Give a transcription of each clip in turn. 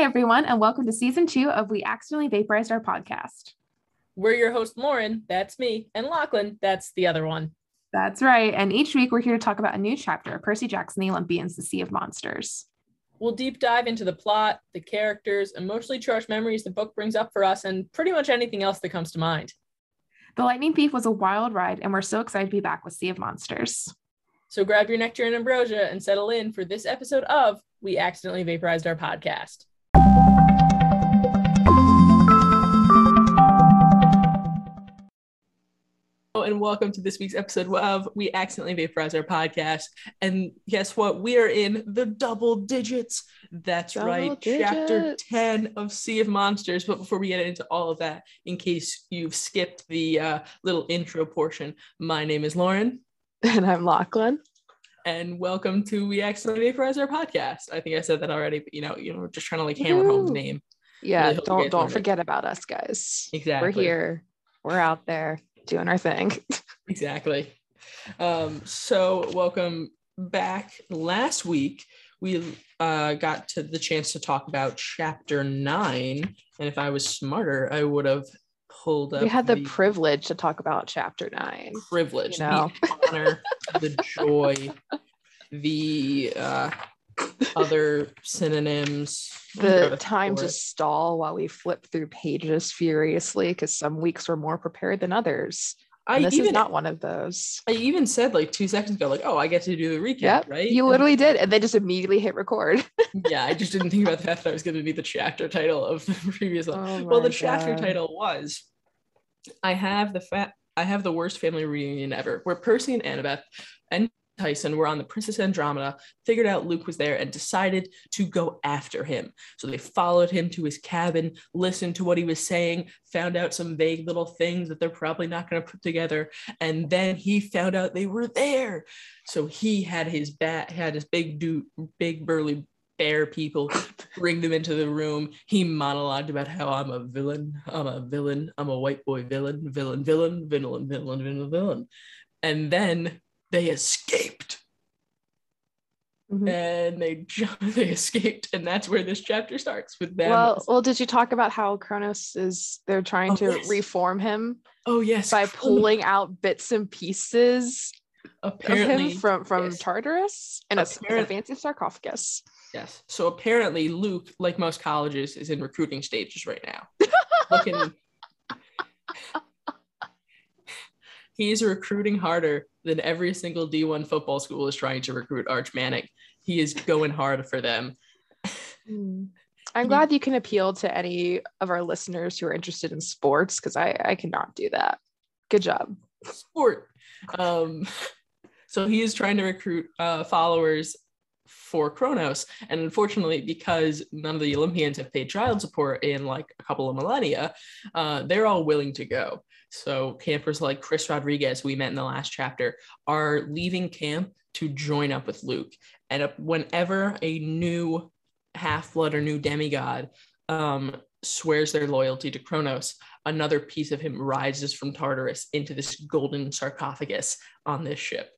Hi, everyone, and welcome to season two of We Accidentally Vaporized Our Podcast. We're your host, Lauren. That's me. And Lachlan. That's the other one. That's right. And each week we're here to talk about a new chapter of Percy Jackson, The Olympians, The Sea of Monsters. We'll deep dive into the plot, the characters, emotionally charged memories the book brings up for us, and pretty much anything else that comes to mind. The Lightning Thief was a wild ride, and we're so excited to be back with Sea of Monsters. So grab your nectar and ambrosia and settle in for this episode of We Accidentally Vaporized Our Podcast. And welcome to this week's episode of We Accidentally Vaporize Our Podcast. And guess what? We are in the double digits. That's double right, digits. chapter 10 of Sea of Monsters. But before we get into all of that, in case you've skipped the uh, little intro portion, my name is Lauren. And I'm Lachlan. And welcome to We Accidentally Vaporize Our Podcast. I think I said that already, but you know, you know, just trying to like hammer home the name. Yeah, really don't don't forget it. about us, guys. Exactly. We're here. We're out there doing our thing. exactly. Um, so welcome back. Last week we uh, got to the chance to talk about chapter nine, and if I was smarter, I would have pulled up. We had the, the privilege to talk about chapter nine. Privilege, you know? the honor, the joy, the uh, other synonyms. The time to stall while we flip through pages furiously because some weeks were more prepared than others. I this even, is not one of those. I even said like two seconds ago, like, oh, I get to do the recap, yep, right? You literally did. And then just immediately hit record. yeah, I just didn't think about the fact that I was going to be the chapter title of the previous one. Oh well, the God. chapter title was I have the fat I have the worst family reunion ever, where Percy and Annabeth and Tyson were on the Princess Andromeda, figured out Luke was there, and decided to go after him. So they followed him to his cabin, listened to what he was saying, found out some vague little things that they're probably not going to put together, and then he found out they were there. So he had his bat, had his big dude, big burly bear people bring them into the room. He monologued about how I'm a villain, I'm a villain, I'm a white boy villain, villain, villain, villain, villain, villain, villain. And then they escaped. Mm-hmm. And they they escaped, and that's where this chapter starts with them. Well, well, did you talk about how Kronos is? They're trying oh, to yes. reform him. Oh yes, by pulling out bits and pieces apparently of him from from yes. Tartarus and a, a fancy sarcophagus. Yes. So apparently, Luke, like most colleges, is in recruiting stages right now. Looking, he's recruiting harder than every single D1 football school is trying to recruit Arch Manning. He is going hard for them. Hmm. I'm glad you can appeal to any of our listeners who are interested in sports because I, I cannot do that. Good job. Sport. Um, so he is trying to recruit uh, followers for Kronos. And unfortunately, because none of the Olympians have paid child support in like a couple of millennia, uh, they're all willing to go. So campers like Chris Rodriguez, we met in the last chapter, are leaving camp to join up with Luke. And whenever a new half blood or new demigod um, swears their loyalty to Kronos, another piece of him rises from Tartarus into this golden sarcophagus on this ship.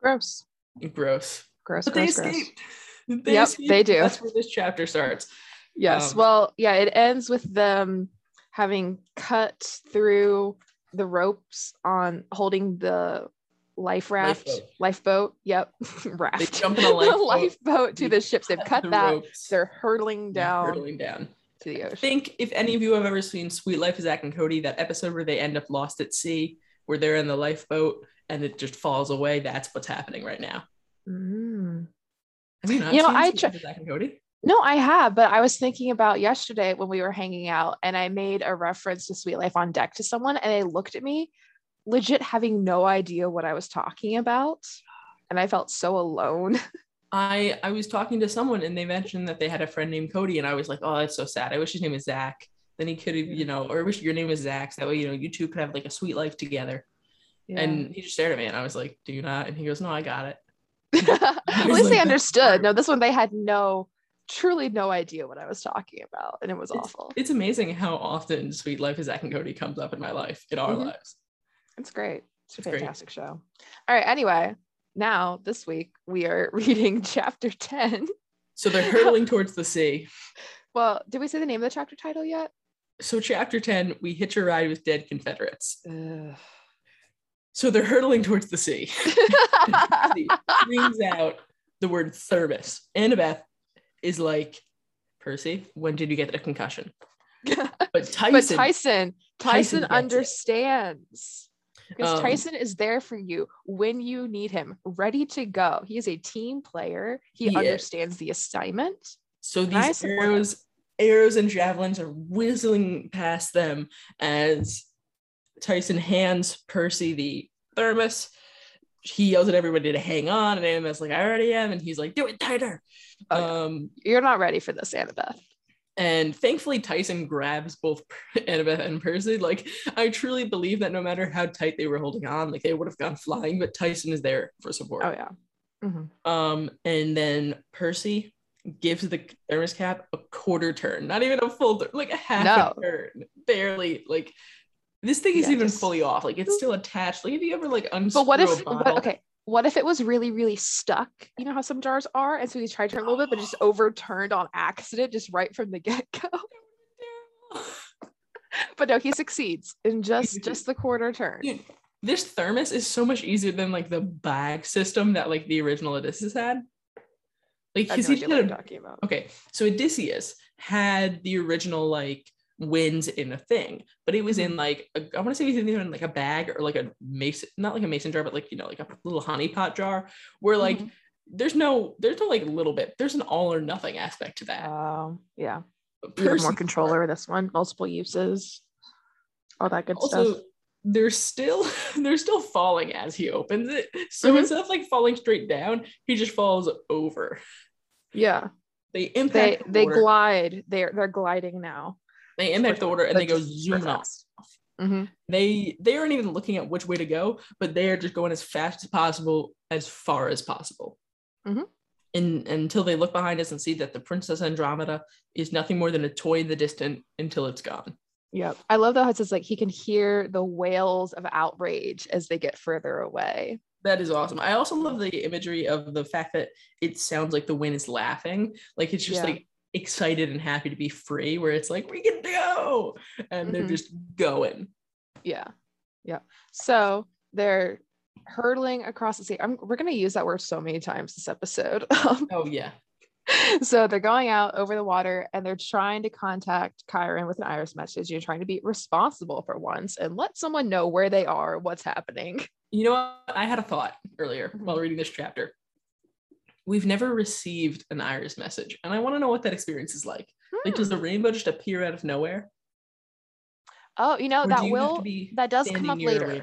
Gross. Gross. Gross. But gross, they gross. escaped. They yep, escaped. they do. That's where this chapter starts. Yes. Um, well, yeah, it ends with them having cut through the ropes on holding the life raft, lifeboat. lifeboat. Yep, raft. They jump in a lifeboat, lifeboat to the ships. They've cut the that. Ropes. They're hurtling down. hurtling down to the ocean. I think if any of you have ever seen Suite Life of Zack and Cody, that episode where they end up lost at sea, where they're in the lifeboat and it just falls away, that's what's happening right now. Mm. Have you not you know, I tr- Zack and Cody? No, I have, but I was thinking about yesterday when we were hanging out and I made a reference to Suite Life on Deck to someone and they looked at me legit having no idea what I was talking about. And I felt so alone. I I was talking to someone and they mentioned that they had a friend named Cody and I was like, oh, that's so sad. I wish his name was Zach. Then he could have, you know, or I wish your name was Zach. So that way, you know, you two could have like a sweet life together. Yeah. And he just stared at me and I was like, do you not? And he goes, no, I got it. At least like, they understood. No, this one they had no truly no idea what I was talking about, and it was it's, awful. It's amazing how often Suite Life of Zack and Cody comes up in my life, in our mm-hmm. lives. It's great. It's a fantastic great. show. All right. Anyway, now this week we are reading chapter 10 So they're hurtling towards the sea. Well, did we say the name of the chapter title yet? So chapter 10, we hitch a ride with dead Confederates. So they're hurtling towards the sea. screams out the word thermos. Annabeth is like, Percy, when did you get the concussion? But Tyson, but Tyson, Tyson, Tyson understands because um, Tyson is there for you when you need him, ready to go. He is a team player. He, he understands is. the assignment. So these arrows, arrows and javelins are whizzing past them as Tyson hands Percy the thermos. He yells at everybody to hang on, and Annabeth's like, "I already am," and he's like, "Do it tighter." Oh, um, You're not ready for this, Annabeth. And thankfully, Tyson grabs both Annabeth and Percy. Like, I truly believe that no matter how tight they were holding on, like they would have gone flying, but Tyson is there for support. Oh, yeah. Mm-hmm. Um, and then Percy gives the thermos cap a quarter turn, not even a full, turn, like a half no. a turn, barely. Like, this thing is yeah, even just... fully off. Like, it's still attached. Like, if you ever like unscrew but what if, but, okay, what if it was really, really stuck? You know how some jars are? And so he tried to turn a little bit, but just overturned on accident, just right from the get-go. but no, he succeeds in just just the quarter turn. Dude, this thermos is so much easier than like the bag system that like the original Odysseus had. Like because he did talking about. Okay, so Odysseus had the original like wins in a thing, but it was in mm-hmm. like a, I want to say it was in like a bag or like a mason, not like a mason jar, but like you know like a little honey pot jar where like mm-hmm. there's no there's no like little bit there's an all or nothing aspect to that. Oh uh, yeah, have more control over this one, multiple uses, all that good also, stuff. They're still they're still falling as he opens it. So mm-hmm. instead of like falling straight down, he just falls over. Yeah. They impact. They, the they glide. They're they're gliding now. They impact the order and they go zoom off. Mm-hmm. They they aren't even looking at which way to go, but they are just going as fast as possible, as far as possible. Mm-hmm. And, until they look behind us and see that the Princess Andromeda is nothing more than a toy in the distance until it's gone. Yep. I love that it's like he can hear the wails of outrage as they get further away. That is awesome. I also love the imagery of the fact that it sounds like the wind is laughing. Like it's just yeah. like excited and happy to be free where it's like we can go and mm-hmm. they're just going yeah yeah so they're hurtling across the sea I'm, we're going to use that word so many times this episode oh yeah so they're going out over the water and they're trying to contact Chiron with an iris message. You're trying to be responsible for once and let someone know where they are, what's happening. You know what? I had a thought earlier mm-hmm. while reading this chapter we've never received an iris message and i want to know what that experience is like hmm. like does the hmm. rainbow just appear out of nowhere oh you know or that will that does come up later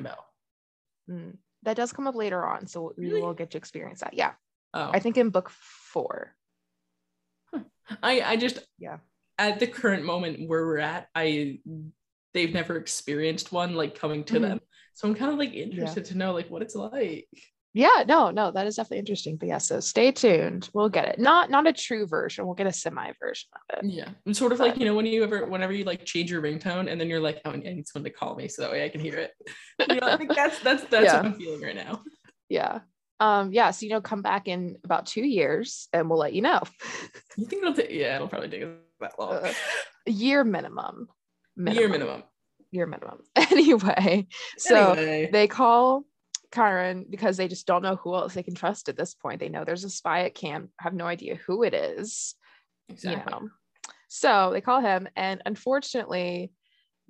mm, that does come up later on so really? we will get to experience that yeah oh. i think in book four huh. i i just yeah at the current moment where we're at i they've never experienced one like coming to mm-hmm. them so i'm kind of like interested yeah. to know like what it's like yeah no no that is definitely interesting but yeah so stay tuned we'll get it not not a true version we'll get a semi version of it yeah and sort of but, like you know when you ever whenever you like change your ringtone and then you're like oh i need someone to call me so that way i can hear it. You know i think that's that's that's yeah. what i'm feeling right now. Yeah um yeah so you know come back in about two years and we'll let you know. You think it'll take yeah it'll probably take that long. Uh, a year minimum, minimum year minimum. year minimum. Anyway so anyway. they call Chiron because they just don't know who else they can trust at this point. They know there's a spy at camp, have no idea who it is. Exactly. You know? So they call him, and unfortunately,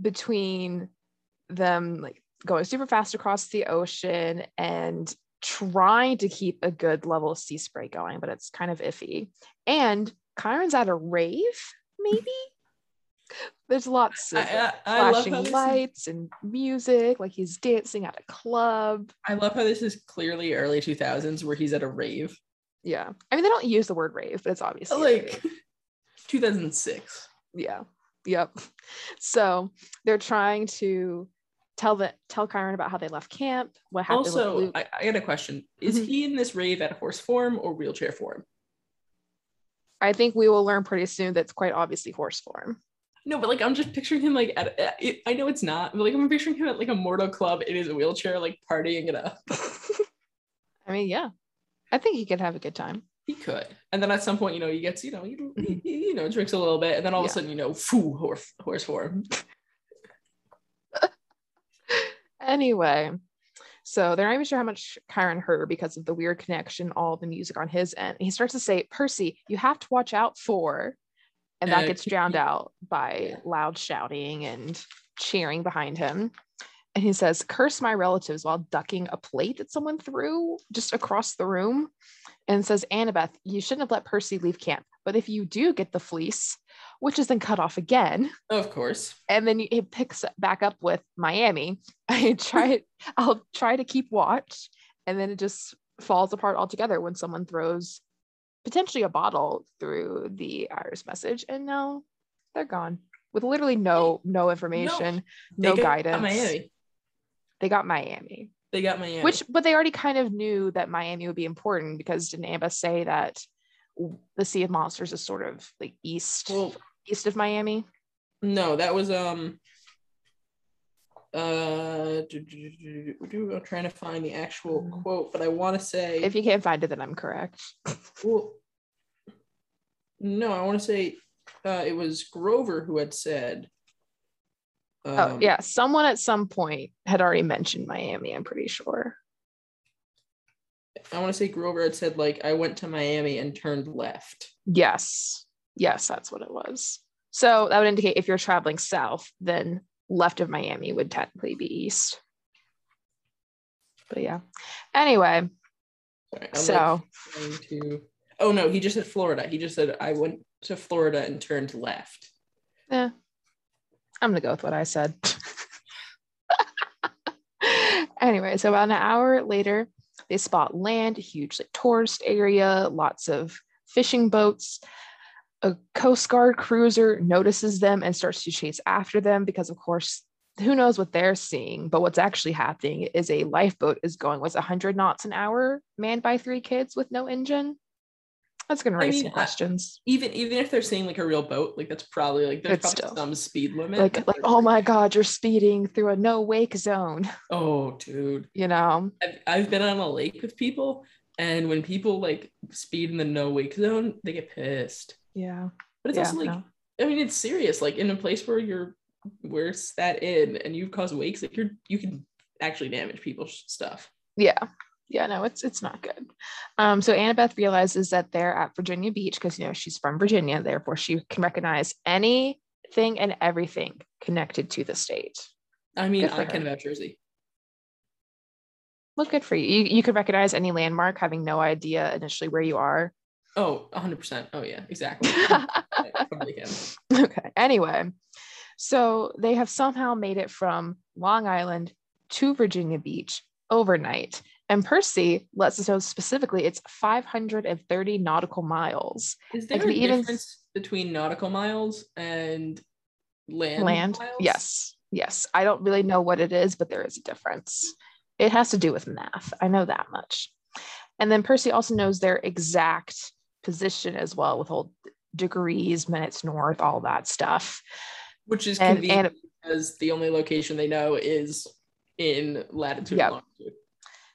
between them like going super fast across the ocean and trying to keep a good level of sea spray going, but it's kind of iffy. And Chiron's at a rave, maybe there's lots of I, I, flashing I lights is... and music, like he's dancing at a club. I love how this is clearly early 2000s where he's at a rave. Yeah. I mean, they don't use the word rave, but it's obviously like 2006. Yeah. Yep. So they're trying to tell the tell Chiron about how they left camp, what happened. Also, I, I, got a question. Is mm-hmm. he in this rave at horse form or wheelchair form? I think we will learn pretty soon that's quite obviously horse form. No, but like I'm just picturing him like at, I know it's not, but like I'm picturing him at like a Mortal Club in his wheelchair, like partying it up. I mean, yeah, I think he could have a good time. He could. And then at some point, you know, he gets, you know, he, he, mm-hmm. you know, drinks a little bit, and then all yeah. of a sudden, you know, foo, horse, horse form. anyway, so they're not even sure how much Chiron heard because of the weird connection, all the music on his end. He starts to say, Percy, you have to watch out for, and that gets drowned out by loud shouting and cheering behind him and he says, curse my relatives while ducking a plate that someone threw just across the room. And says, Annabeth, you shouldn't have let Percy leave camp. But if you do get the fleece, which is then cut off again. Of course. And then it picks back up with Miami. I try I'll try to keep watch. And then it just falls apart altogether when someone throws potentially a bottle through the iris message. And now they're gone with literally no no information, no, no guidance. Miami. They got Miami. They got Miami. Which, but they already kind of knew that Miami would be important because didn't Amba say that the Sea of Monsters is sort of like east well, east of Miami? No, that was um uh I'm trying to find the actual mm. quote, but I want to say if you can't find it, then I'm correct. well, no, I want to say uh, it was Grover who had said Oh, um, oh yeah, someone at some point had already mentioned Miami. I'm pretty sure. I want to say Grover had said like I went to Miami and turned left. Yes, yes, that's what it was. So that would indicate if you're traveling south, then left of Miami would technically be east. But yeah. Anyway, Sorry, so like to. Oh no, he just said Florida. He just said I went to Florida and turned left. Yeah, I'm gonna go with what I said. anyway, so about an hour later, they spot land, a huge like, tourist area, lots of fishing boats. A Coast Guard cruiser notices them and starts to chase after them because, of course, who knows what they're seeing. But what's actually happening is a lifeboat is going with 100 knots an hour, manned by three kids with no engine. That's gonna raise I mean, some questions. even even if they're seeing like a real boat, like that's probably like there's it's probably still, some speed limit. Like like oh my god, you're speeding through a no wake zone. Oh, dude. You know, I've, I've been on a lake with people, and when people like speed in the no wake zone, they get pissed. Yeah, but it's yeah, also like no. I mean, it's serious. Like in a place where you're where it's that in, and you've caused wakes, like you're you can actually damage people's stuff. Yeah, yeah, no, it's it's not good. Um, so Annabeth realizes that they're at Virginia Beach because you know she's from Virginia, therefore she can recognize anything and everything connected to the state. I mean, I can about Jersey. Well, good for you. You you could recognize any landmark, having no idea initially where you are. Oh, 100%. Oh, yeah, exactly. okay. Anyway, so they have somehow made it from Long Island to Virginia Beach overnight. And Percy lets us know specifically it's 530 nautical miles. Is there a even... difference between nautical miles and land? Land, miles? yes, yes. I don't really know what it is, but there is a difference. It has to do with math. I know that much. And then Percy also knows their exact position as well, with all degrees, minutes north, all that stuff. Which is and, convenient and, because the only location they know is in latitude longitude.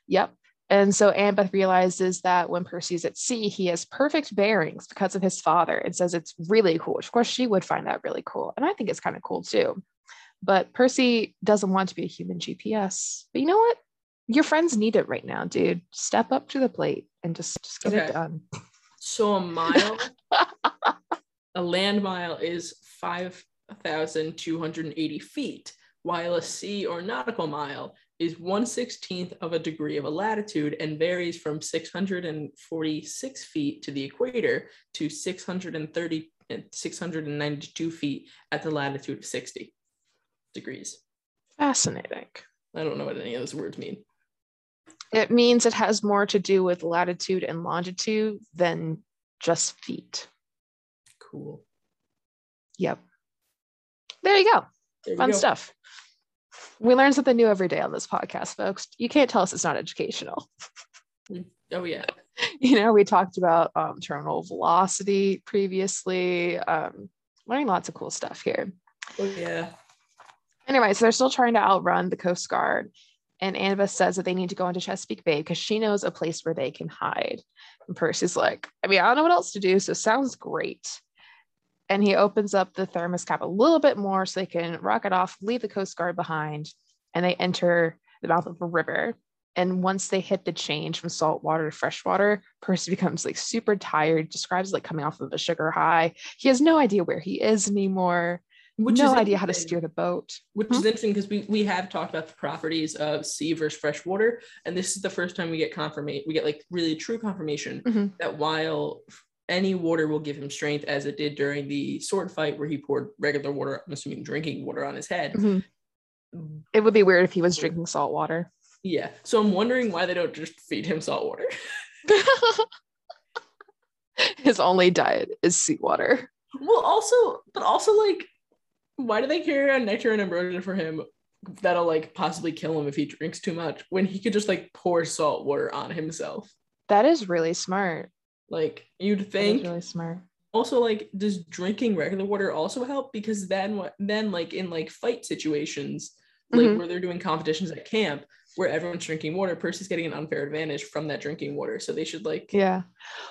Yep. And so Annabeth realizes that when Percy's at sea, he has perfect bearings because of his father and says it's really cool. Of course, she would find that really cool. And I think it's kind of cool too. But Percy doesn't want to be a human GPS. But you know what? Your friends need it right now, dude. Step up to the plate and just, just get okay. it done. So a mile, a land mile is 5,280 feet, while a sea or nautical mile is 1 16th of a degree of a latitude and varies from 646 feet to the equator to 630 and 692 feet at the latitude of 60 degrees. Fascinating. I don't know what any of those words mean. It means it has more to do with latitude and longitude than just feet. Cool. Yep. There you go. There Fun go. stuff we learn something new every day on this podcast, folks. You can't tell us it's not educational. Oh yeah. You know, we talked about um, terminal velocity previously. Um, learning lots of cool stuff here. Oh yeah. Anyway, so they're still trying to outrun the Coast Guard. And Annabeth says that they need to go into Chesapeake Bay because she knows a place where they can hide. And Percy's like, I mean, I don't know what else to do, so sounds great. And he opens up the thermos cap a little bit more so they can rock it off, leave the Coast Guard behind, and they enter the mouth of a river. And once they hit the change from salt water to fresh water, Percy becomes like super tired, describes like coming off of a sugar high. He has no idea where he is anymore. Which no idea how to steer the boat. Which hmm? is interesting because we, we have talked about the properties of sea versus fresh water. And this is the first time we get confirmation, we get like really true confirmation mm-hmm. that while any water will give him strength, as it did during the sword fight where he poured regular water, I'm assuming drinking water on his head. Mm-hmm. It would be weird if he was drinking salt water. Yeah. So I'm wondering why they don't just feed him salt water. His only diet is seawater. Well, also, but also like, why do they carry around nectar and ambrosia for him? That'll like possibly kill him if he drinks too much. When he could just like pour salt water on himself. That is really smart. Like you'd think. really smart. Also, like, does drinking regular water also help? Because then, what? Then, like in like fight situations, like mm-hmm. where they're doing competitions at camp, where everyone's drinking water, Percy's getting an unfair advantage from that drinking water. So they should like Yeah.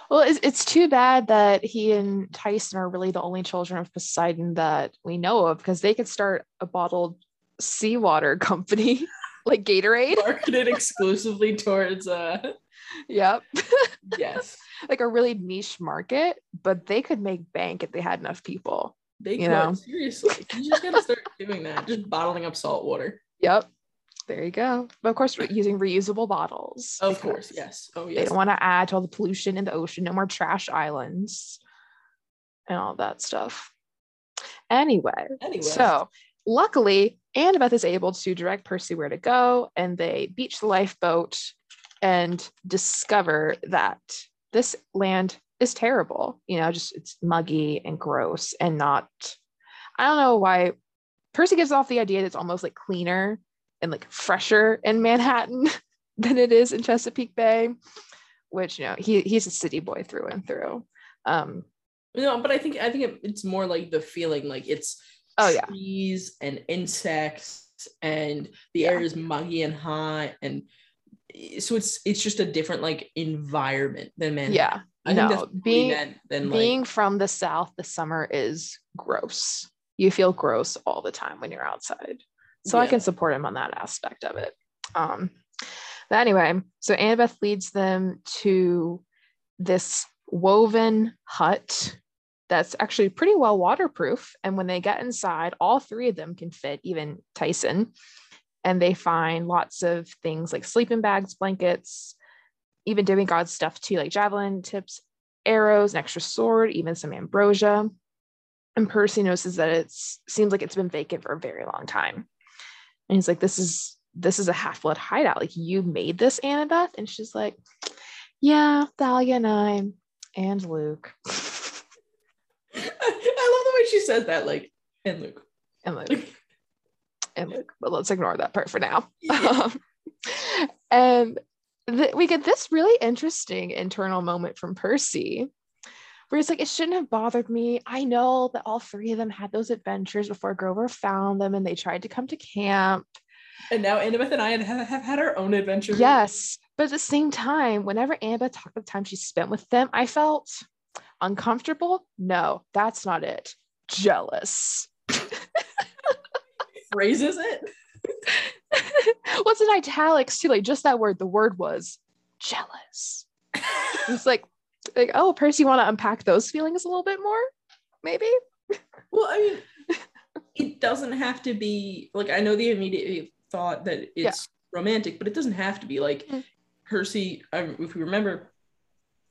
Well, it's, it's too bad that he and Tyson are really the only children of Poseidon that we know of because they could start a bottled seawater company like Gatorade. Marketed exclusively towards uh Yep. yes. Like a really niche market, but they could make bank if they had enough people. They you could know? seriously. You just gotta start doing that. Just bottling up salt water. Yep. There you go. But of course, using reusable bottles. Of course, yes. Oh, yes. They don't want to add to all the pollution in the ocean. No more trash islands and all that stuff. Anyway, anyway. so luckily, Annabeth is able to direct Percy where to go, and they beach the lifeboat and discover that this land is terrible. You know, just it's muggy and gross and not. I don't know why Percy gives off the idea that it's almost like cleaner and like fresher in Manhattan than it is in Chesapeake Bay, which you know he he's a city boy through and through. Um, no, but I think I think it, it's more like the feeling like it's oh yeah trees and insects and the yeah. air is muggy and hot and so it's it's just a different like environment than men. Yeah. I no, being than, being like, from the south, the summer is gross. You feel gross all the time when you're outside. So yeah. I can support him on that aspect of it. Um, but anyway, so Annabeth leads them to this woven hut that's actually pretty well waterproof. And when they get inside, all three of them can fit, even Tyson. And they find lots of things like sleeping bags, blankets, even demigod stuff too, like javelin tips, arrows, an extra sword, even some ambrosia. And Percy notices that it seems like it's been vacant for a very long time. And he's like, This is this is a half-blood hideout. Like you made this, Annabeth? And she's like, Yeah, Thalia and I and Luke. I love the way she says that, like, and Luke. And Luke. And. But let's ignore that part for now. Yeah. Um, and th- we get this really interesting internal moment from Percy where he's like, it shouldn't have bothered me. I know that all three of them had those adventures before Grover found them and they tried to come to camp. And now Annabeth and I have, have had our own adventures. Yes. But at the same time, whenever Annabeth talked about the time she spent with them, I felt uncomfortable. No, that's not it. Jealous. Phrases it? What's in italics too? Like just that word, the word was jealous. it's like like, oh, Percy, want to unpack those feelings a little bit more? Maybe. Well, I mean, it doesn't have to be like I know the immediate thought that it's yeah. romantic, but it doesn't have to be like mm-hmm. Percy. If we remember,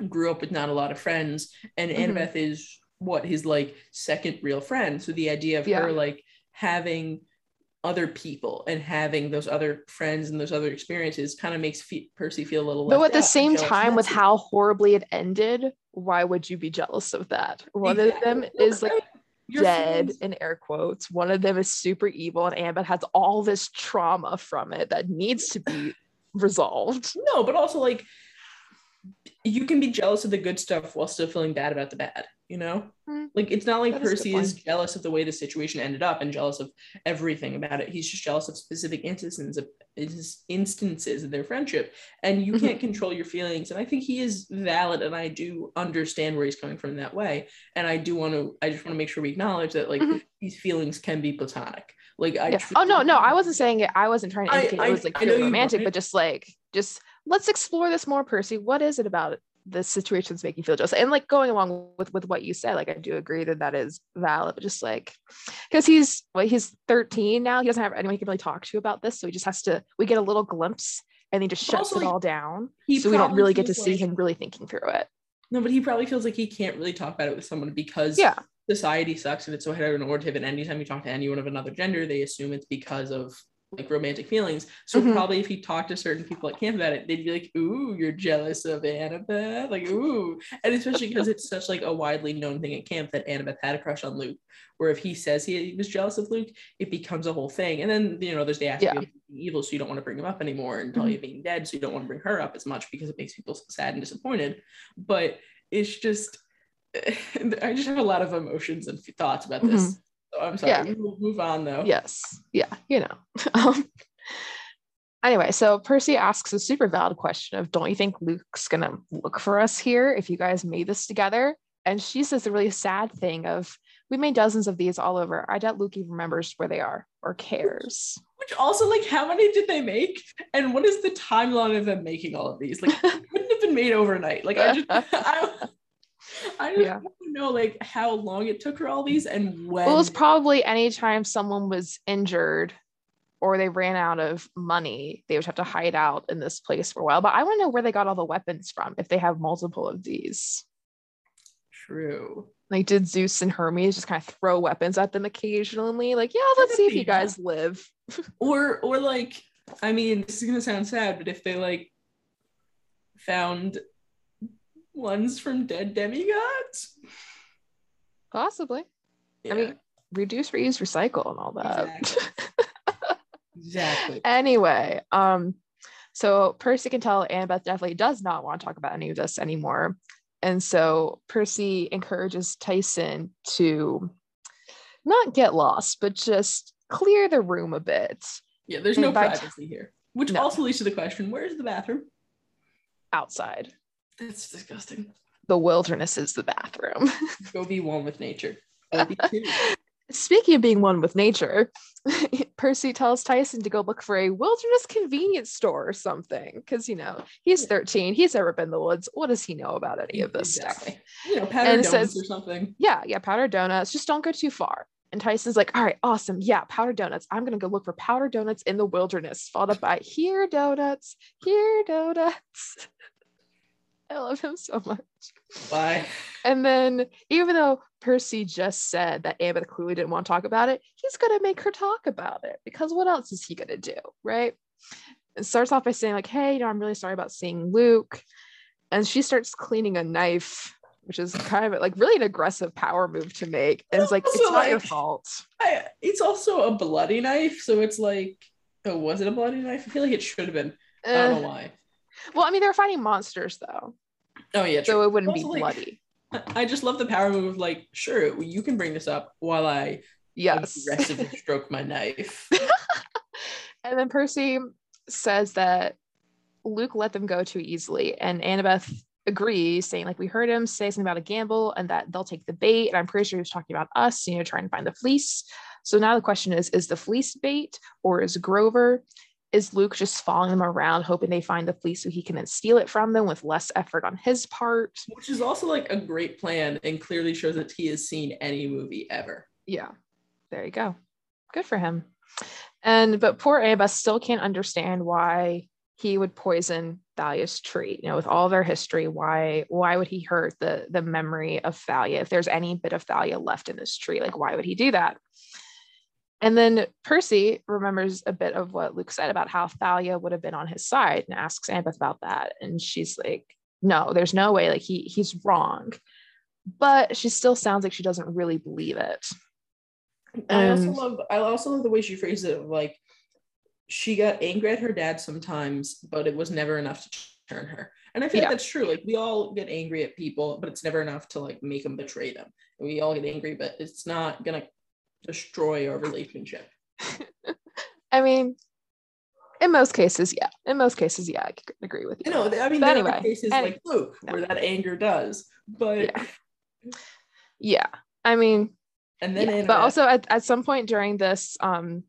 grew up with not a lot of friends, and mm-hmm. Annabeth is what his like second real friend. So the idea of yeah. her like having other people and having those other friends and those other experiences kind of makes Percy feel a little. Though at the same time, with how horribly it ended, why would you be jealous of that? One exactly. of them is like Your dead friends. in air quotes. One of them is super evil, and Annabeth has all this trauma from it that needs to be resolved. No, but also like you can be jealous of the good stuff while still feeling bad about the bad you know mm. like it's not like percy is, is jealous of the way the situation ended up and jealous of everything about it he's just jealous of specific instances of instances in their friendship and you mm-hmm. can't control your feelings and i think he is valid and i do understand where he's coming from that way and i do want to i just want to make sure we acknowledge that like mm-hmm. these feelings can be platonic like i yeah. oh no no i wasn't saying it i wasn't trying to indicate I, it was like romantic but just like just let's explore this more, Percy. What is it about the situations making you feel jealous? And like going along with with what you said, like I do agree that that is valid, but just like because he's well, he's 13 now, he doesn't have anyone he can really talk to about this, so he just has to. We get a little glimpse, and he just shuts also, it all down, so we don't really get to see him really thinking through it. No, but he probably feels like he can't really talk about it with someone because yeah. society sucks and it's so heteronormative. And anytime you talk to anyone of another gender, they assume it's because of like romantic feelings. So mm-hmm. probably if he talked to certain people at camp about it, they'd be like, "Ooh, you're jealous of Annabeth," like "Ooh," and especially because it's such like a widely known thing at camp that Annabeth had a crush on Luke. Where if he says he was jealous of Luke, it becomes a whole thing. And then you know, there's the aspect yeah. of evil, so you don't want to bring him up anymore, and Thalia mm-hmm. being dead, so you don't want to bring her up as much because it makes people sad and disappointed. But it's just, I just have a lot of emotions and thoughts about this. Mm-hmm so I'm sorry. Yeah. We'll move on though. Yes. Yeah. You know. um, anyway, so Percy asks a super valid question of, "Don't you think Luke's gonna look for us here if you guys made this together?" And she says the really sad thing of, "We made dozens of these all over. I doubt Luke even remembers where they are or cares." Which also, like, how many did they make? And what is the timeline of them making all of these? Like, it couldn't have been made overnight. Like, I just, I, I just yeah. know like how long it took her all these and when. Well, it was probably anytime someone was injured or they ran out of money, they would have to hide out in this place for a while. But I want to know where they got all the weapons from if they have multiple of these. True. Like, did Zeus and Hermes just kind of throw weapons at them occasionally? Like, yeah, let's see if you guys live. or, or like, I mean, this is gonna sound sad, but if they like found ones from dead demigods? Possibly. Yeah. I mean, reduce, reuse, recycle, and all that. Exactly. exactly. Anyway, um, so Percy can tell Annabeth definitely does not want to talk about any of this anymore. And so Percy encourages Tyson to not get lost, but just clear the room a bit. Yeah, there's and no privacy t- here. Which no. also leads to the question where's the bathroom? Outside. It's disgusting. The wilderness is the bathroom. Go be one with nature. Speaking of being one with nature, Percy tells Tyson to go look for a wilderness convenience store or something. Because, you know, he's 13. He's never been in the woods. What does he know about any of this exactly. stuff? You know, powder and donuts says, or something. Yeah, yeah, powder donuts. Just don't go too far. And Tyson's like, all right, awesome. Yeah, powder donuts. I'm going to go look for powder donuts in the wilderness, followed up by here donuts, here donuts. I love him so much. Why? And then, even though Percy just said that Annabeth clearly didn't want to talk about it, he's going to make her talk about it because what else is he going to do? Right. It starts off by saying, like, hey, you know, I'm really sorry about seeing Luke. And she starts cleaning a knife, which is kind of like really an aggressive power move to make. And it's like, it's not like, your fault. I, it's also a bloody knife. So it's like, oh, was it a bloody knife? I feel like it should have been. I don't know uh, why. Well, I mean, they're fighting monsters though. Oh yeah, true. so it wouldn't also, be bloody. Like, I just love the power move. Like, sure, you can bring this up while I yes aggressively stroke my knife. and then Percy says that Luke let them go too easily, and Annabeth agrees, saying like we heard him say something about a gamble and that they'll take the bait. And I'm pretty sure he was talking about us, you know, trying to find the fleece. So now the question is: Is the fleece bait or is Grover? Is Luke just following them around, hoping they find the fleece so he can then steal it from them with less effort on his part? Which is also like a great plan and clearly shows that he has seen any movie ever. Yeah, there you go. Good for him. And but poor Annabeth still can't understand why he would poison Thalia's tree. You know, with all their history, why why would he hurt the the memory of Thalia? If there's any bit of Thalia left in this tree, like why would he do that? And then Percy remembers a bit of what Luke said about how Thalia would have been on his side and asks Annabeth about that. And she's like, no, there's no way. Like he he's wrong. But she still sounds like she doesn't really believe it. I also love I also love the way she phrased it like she got angry at her dad sometimes, but it was never enough to turn her. And I feel yeah. like that's true. Like we all get angry at people, but it's never enough to like make them betray them. We all get angry, but it's not gonna destroy our relationship. I mean, in most cases, yeah. In most cases, yeah, I can agree with you. You know, I mean, but there anyway, are cases like Luke where that anger does, but yeah. yeah. I mean, and then, yeah. but also at, at some point during this, um,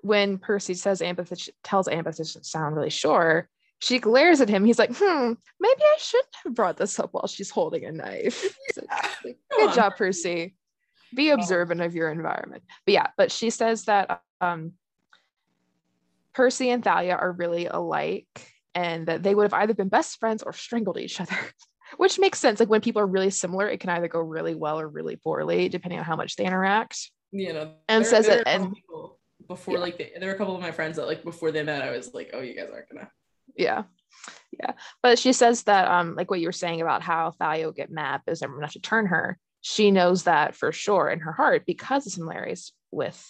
when Percy says Annabeth tells Annabeth to sound really sure, she glares at him. He's like, hmm, maybe I shouldn't have brought this up while she's holding a knife. Like, Good job, Percy. Be observant of your environment. But yeah, but she says that um, Percy and Thalia are really alike and that they would have either been best friends or strangled each other, which makes sense. Like when people are really similar, it can either go really well or really poorly, depending on how much they interact. You know, and there, says it and before yeah. like they, there were a couple of my friends that like before they met, I was like, oh, you guys aren't gonna. Yeah. Yeah. But she says that um like what you were saying about how Thalia will get mad because everyone has to turn her. She knows that for sure in her heart because of similarities with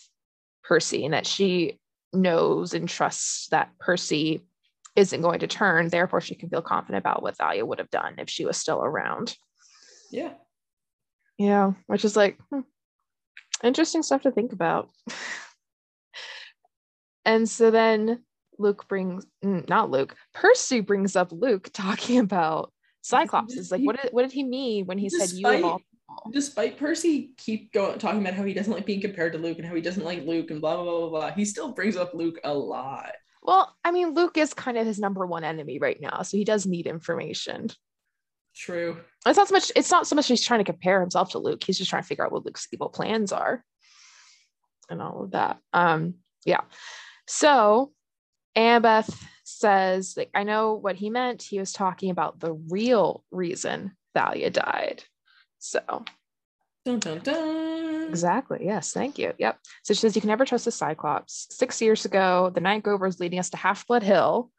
Percy and that she knows and trusts that Percy isn't going to turn. Therefore, she can feel confident about what Thalia would have done if she was still around. Yeah. Yeah, which is like hmm, interesting stuff to think about. and so then Luke brings, not Luke, Percy brings up Luke talking about Cyclops. Is like, what did, what did he mean when he Despite, said you all despite Percy keep going talking about how he doesn't like being compared to Luke and how he doesn't like Luke and blah blah blah blah he still brings up Luke a lot. Well, I mean, Luke is kind of his number one enemy right now, so he does need information. True. It's not so much. It's not so much he's trying to compare himself to Luke. He's just trying to figure out what Luke's evil plans are, and all of that. Um, yeah. So, Annabeth says, like, I know what he meant. He was talking about the real reason Thalia died. So Dun, dun, dun. Exactly. Yes. Thank you. Yep. So she says you can never trust the Cyclops. Six years ago, the Night Grover is leading us to Half Blood Hill.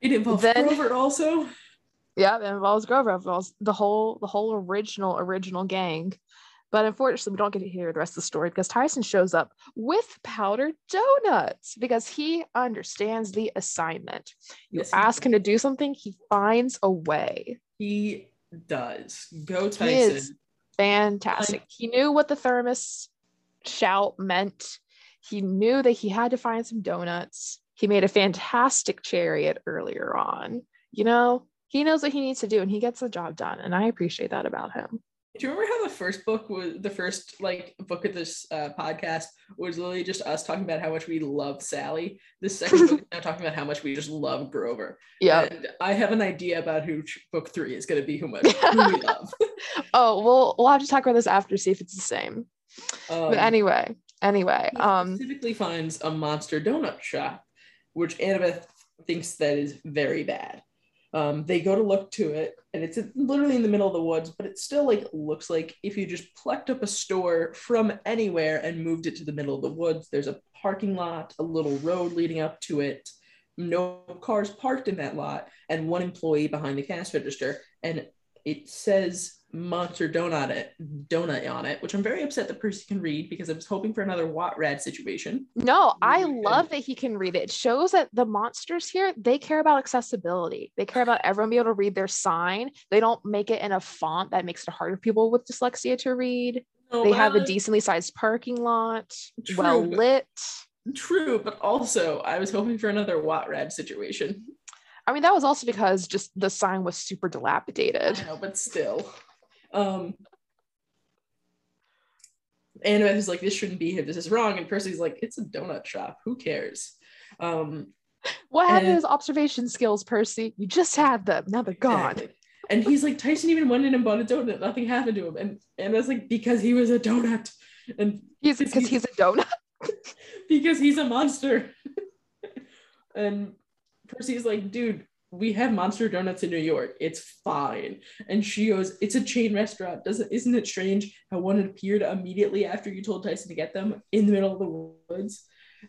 It involves then, Grover also. Yeah, it involves Grover. It involves the whole the whole original original gang. But unfortunately, we don't get to hear the rest of the story because Tyson shows up with powdered donuts because he understands the assignment. You yes, ask him to do something, he finds a way. He does. Go Tyson. fantastic. Like, he knew what the thermos shout meant. He knew that he had to find some donuts. He made a fantastic chariot earlier on. You know, he knows what he needs to do and he gets the job done. And I appreciate that about him do you remember how the first book was the first like book of this uh, podcast was literally just us talking about how much we love Sally? The second book is now talking about how much we just love Grover. Yeah, and I have an idea about who book three is going to be, who much who we love. oh, we'll we'll have to talk about this after, see if it's the same. Um, but anyway, anyway, um, specifically finds a monster donut shop, which Annabeth thinks that is very bad. Um, they go to look to it, and it's literally in the middle of the woods, but it still like looks like if you just plucked up a store from anywhere and moved it to the middle of the woods. There's a parking lot, a little road leading up to it, no cars parked in that lot, and one employee behind the cash register. And it says monster donut it donut on it, which I'm very upset that Percy can read because I was hoping for another Watrad situation. No, I love that he can read it. It shows that the monsters here they care about accessibility. They care about everyone being able to read their sign. They don't make it in a font that makes it harder for people with dyslexia to read. No, they have a decently sized parking lot, true, well lit. True, but also I was hoping for another Watrad situation. I mean, that was also because just the sign was super dilapidated. I know, but still. Um, Annabeth is like, this shouldn't be here. This is wrong. And Percy's like, it's a donut shop. Who cares? Um, what happened to his observation skills, Percy? You just had them. Now they're gone. Exactly. And he's like, Tyson even went in and bought a donut. Nothing happened to him. And and was like, because he was a donut. And he's because he's, he's a donut. because he's a monster. and Percy's like, dude, we have monster donuts in New York. It's fine. And she goes, It's a chain restaurant. Doesn't isn't it strange how one appeared immediately after you told Tyson to get them in the middle of the woods?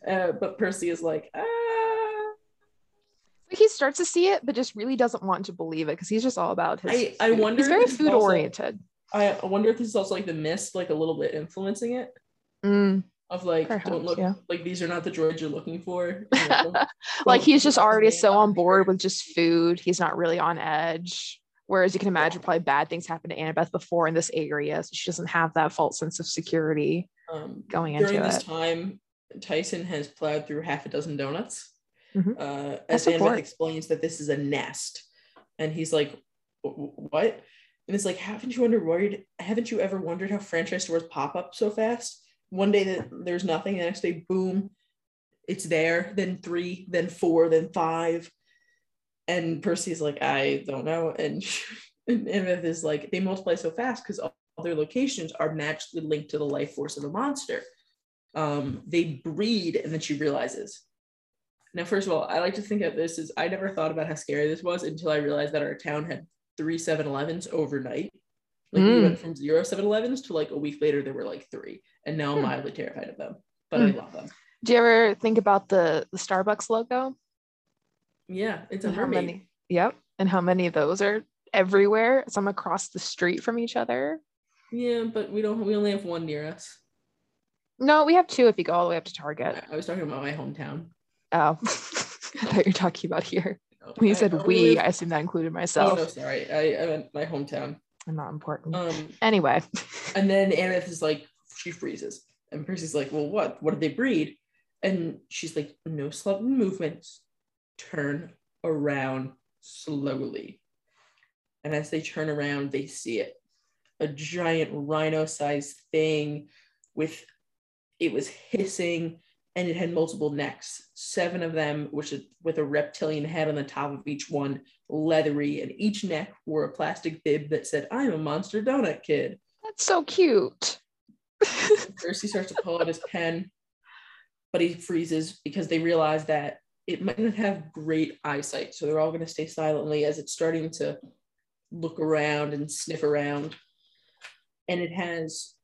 Uh, but Percy is like, ah. He starts to see it, but just really doesn't want to believe it because he's just all about his. I, I wonder. He's very food oriented. I wonder if this is also like the mist, like a little bit influencing it. Mm, of like Perhaps, don't look yeah. like these are not the droids you're looking for. like he's just already so on board with just food. He's not really on edge. Whereas you can imagine probably bad things happened to Annabeth before in this area. So she doesn't have that false sense of security um, going into during this it. time, Tyson has plowed through half a dozen donuts. Mm-hmm. Uh, as Annabeth explains that this is a nest. And he's like, what? And it's like, haven't you worried? Haven't you ever wondered how franchise stores pop up so fast? One day that there's nothing, the next day, boom, it's there. Then three, then four, then five. And Percy's like, I don't know. And, and is like, they multiply so fast because all their locations are magically linked to the life force of the monster. Um, they breed, and then she realizes. Now, first of all, I like to think of this as I never thought about how scary this was until I realized that our town had three 7-Elevens overnight. Like mm. we went from zero 7-Elevens to like a week later there were like three, and now I'm hmm. mildly terrified of them, but mm. I love them. Do you ever think about the the Starbucks logo? Yeah, it's a mermaid. Many, yep, and how many of those are everywhere? Some across the street from each other. Yeah, but we don't. We only have one near us. No, we have two if you go all the way up to Target. I was talking about my hometown. Oh, I thought you were talking about here. When you said we, I assume that included myself. Oh no, sorry. I, I meant my hometown. Not important. Um, anyway. and then Annabeth is like, she freezes. And Percy's like, well, what? What did they breed? And she's like, no sudden movements. Turn around slowly. And as they turn around, they see it. A giant rhino-sized thing with it was hissing and it had multiple necks, seven of them, which is with a reptilian head on the top of each one, leathery, and each neck wore a plastic bib that said, I'm a monster donut kid. That's so cute. Percy starts to pull out his pen, but he freezes because they realize that it might not have great eyesight. So they're all going to stay silently as it's starting to look around and sniff around. And it has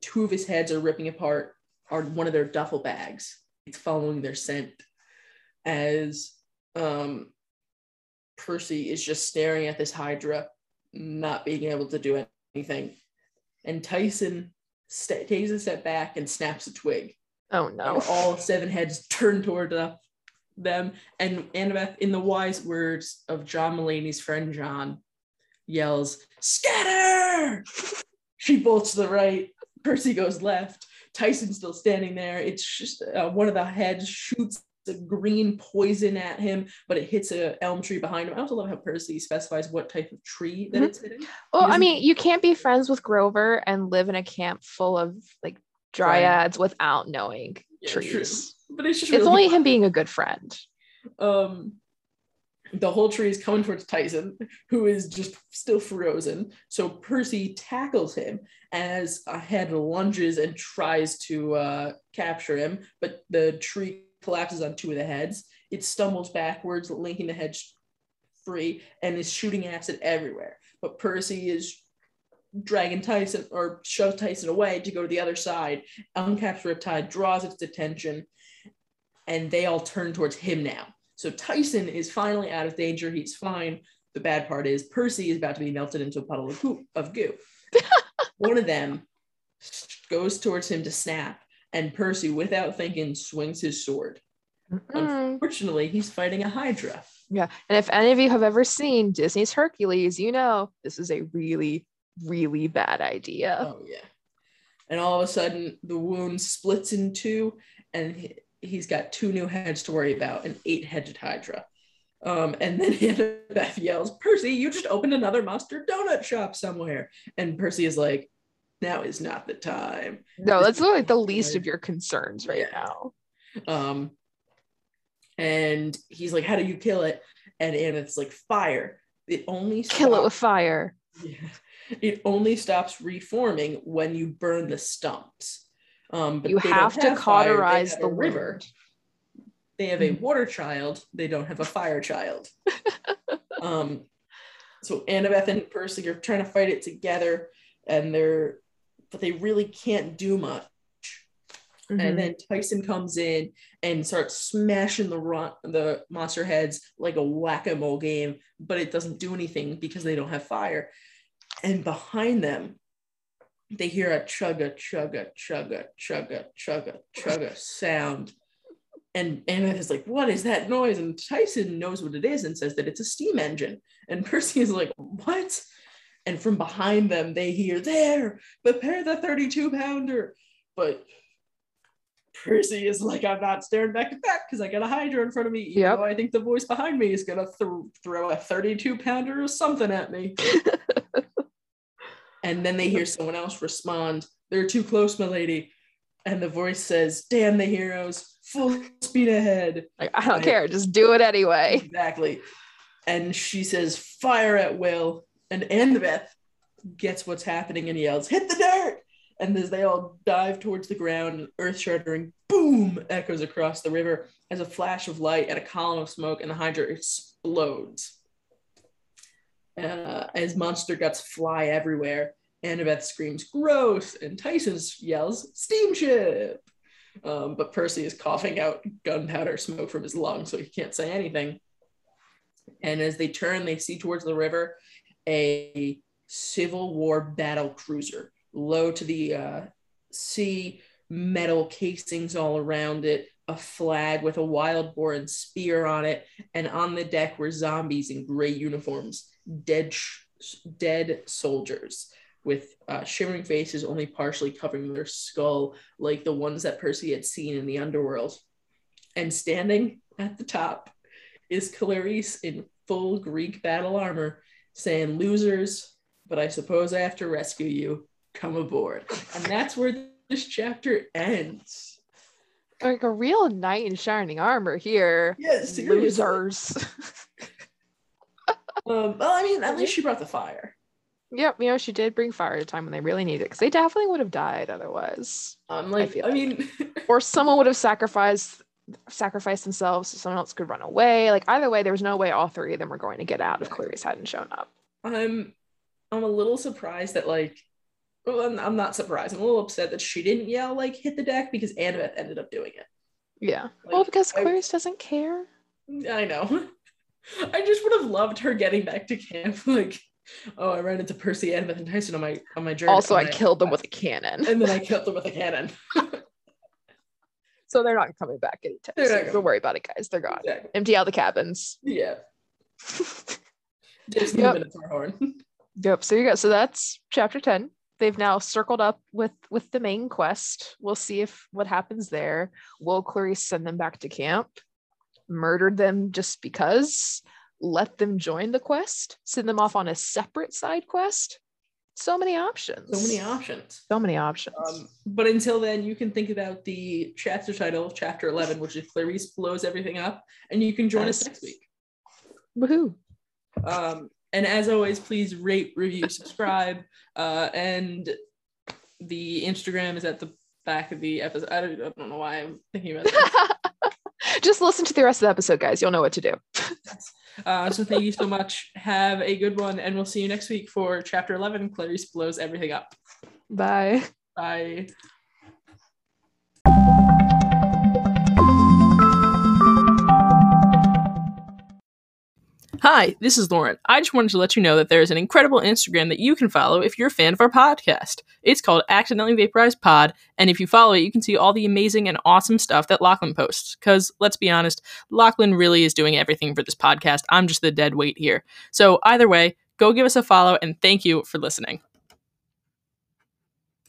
two of his heads are ripping apart are one of their duffel bags. It's following their scent as um, Percy is just staring at this Hydra, not being able to do anything. And Tyson st- takes a step back and snaps a twig. Oh no. And all seven heads turn toward them. And Annabeth, in the wise words of John Mulaney's friend John, yells, Scatter! she bolts to the right. Percy goes left. Tyson's still standing there. It's just uh, one of the heads shoots the green poison at him, but it hits a elm tree behind him. I also love how Percy specifies what type of tree that mm-hmm. it's hitting. Well, I mean, you can't be friends with Grover and live in a camp full of like dryads right. without knowing yeah, trees. True. But it's just really it's only fun. him being a good friend. Um, the whole tree is coming towards Tyson, who is just still frozen. So Percy tackles him as a head lunges and tries to uh, capture him, but the tree collapses on two of the heads. It stumbles backwards, linking the heads free, and is shooting acid everywhere. But Percy is dragging Tyson or shoves Tyson away to go to the other side. Uncaps Riptide draws its attention, and they all turn towards him now. So Tyson is finally out of danger. He's fine. The bad part is Percy is about to be melted into a puddle of goo. Of goo. One of them goes towards him to snap, and Percy, without thinking, swings his sword. Mm-hmm. Unfortunately, he's fighting a Hydra. Yeah. And if any of you have ever seen Disney's Hercules, you know this is a really, really bad idea. Oh, yeah. And all of a sudden, the wound splits in two, and he's got two new heads to worry about an eight headed Hydra. Um, and then Annabeth yells, Percy, you just opened another monster donut shop somewhere. And Percy is like, now is not the time. No, that's like the least of your concerns right yeah. now. Um, and he's like, How do you kill it? And Annabeth's like, Fire. It only stops- kill it with fire. Yeah. It only stops reforming when you burn the stumps. Um, but you have to have cauterize the river. They have a mm-hmm. water child. They don't have a fire child. um, so Annabeth and Percy are trying to fight it together, and they're but they really can't do much. Mm-hmm. And then Tyson comes in and starts smashing the run, the monster heads like a whack-a-mole game, but it doesn't do anything because they don't have fire. And behind them, they hear a chugga, chugga, chugga, chugga, chugga, chugga sound. And Anna is like, what is that noise? And Tyson knows what it is and says that it's a steam engine. And Percy is like, what? And from behind them, they hear, there, prepare the 32 pounder. But Percy is like, I'm not staring back at that because I got a Hydra in front of me. Even yep. though I think the voice behind me is going to th- throw a 32 pounder or something at me. and then they hear someone else respond, They're too close, my lady. And the voice says, Damn the heroes, full speed ahead. Like, I don't care, just do it anyway. Exactly. And she says, Fire at will. And Annabeth gets what's happening and yells, Hit the dirt! And as they all dive towards the ground, earth shattering boom echoes across the river as a flash of light and a column of smoke, and the Hydra explodes. Uh, as monster guts fly everywhere, Annabeth screams, gross, and Tyson yells, steamship. Um, but Percy is coughing out gunpowder smoke from his lungs, so he can't say anything. And as they turn, they see towards the river a Civil War battle cruiser, low to the uh, sea, metal casings all around it, a flag with a wild boar and spear on it, and on the deck were zombies in gray uniforms, dead, dead soldiers with uh, shimmering faces only partially covering their skull, like the ones that Percy had seen in the underworld. And standing at the top is Clarisse in full Greek battle armor, saying, Losers, but I suppose I have to rescue you. Come aboard. And that's where this chapter ends. Like a real knight in shining armor here. Yes, yeah, losers. um, well, I mean, at least she brought the fire. Yep, you know, she did bring fire at a time when they really needed it because they definitely would have died otherwise. Um, like, I, I mean, or someone would have sacrificed sacrificed themselves so someone else could run away. Like either way, there was no way all three of them were going to get out if Clarisse hadn't shown up. I'm I'm a little surprised that like well, I'm, I'm not surprised. I'm a little upset that she didn't yell like hit the deck because Annabeth ended up doing it. Yeah. Like, well, because Clarisse I, doesn't care. I know. I just would have loved her getting back to camp. Like, oh, I ran into Percy, Annabeth, and Tyson on my on my journey. Also, I killed them with a cannon. And then I killed them with a cannon. so they're not coming back anytime soon. Don't worry about it, guys. They're gone. Exactly. Empty out the cabins. Yeah. Just yep. Minotaur horn. Yep. So you go. So that's chapter 10. They've now circled up with with the main quest. We'll see if what happens there. Will Clarisse send them back to camp? Murdered them just because? Let them join the quest? Send them off on a separate side quest? So many options. So many options. So many options. Um, but until then, you can think about the chapter title chapter 11, which is Clarisse blows everything up, and you can join yes. us next week. Woohoo. Um, and as always, please rate, review, subscribe. Uh, and the Instagram is at the back of the episode. I don't, I don't know why I'm thinking about that. Just listen to the rest of the episode, guys. You'll know what to do. uh, so thank you so much. Have a good one, and we'll see you next week for chapter 11. Clarisse blows everything up. Bye. Bye. Hi, this is Lauren. I just wanted to let you know that there is an incredible Instagram that you can follow if you're a fan of our podcast. It's called Accidentally Vaporized Pod, and if you follow it, you can see all the amazing and awesome stuff that Lachlan posts. Because let's be honest, Lachlan really is doing everything for this podcast. I'm just the dead weight here. So either way, go give us a follow, and thank you for listening.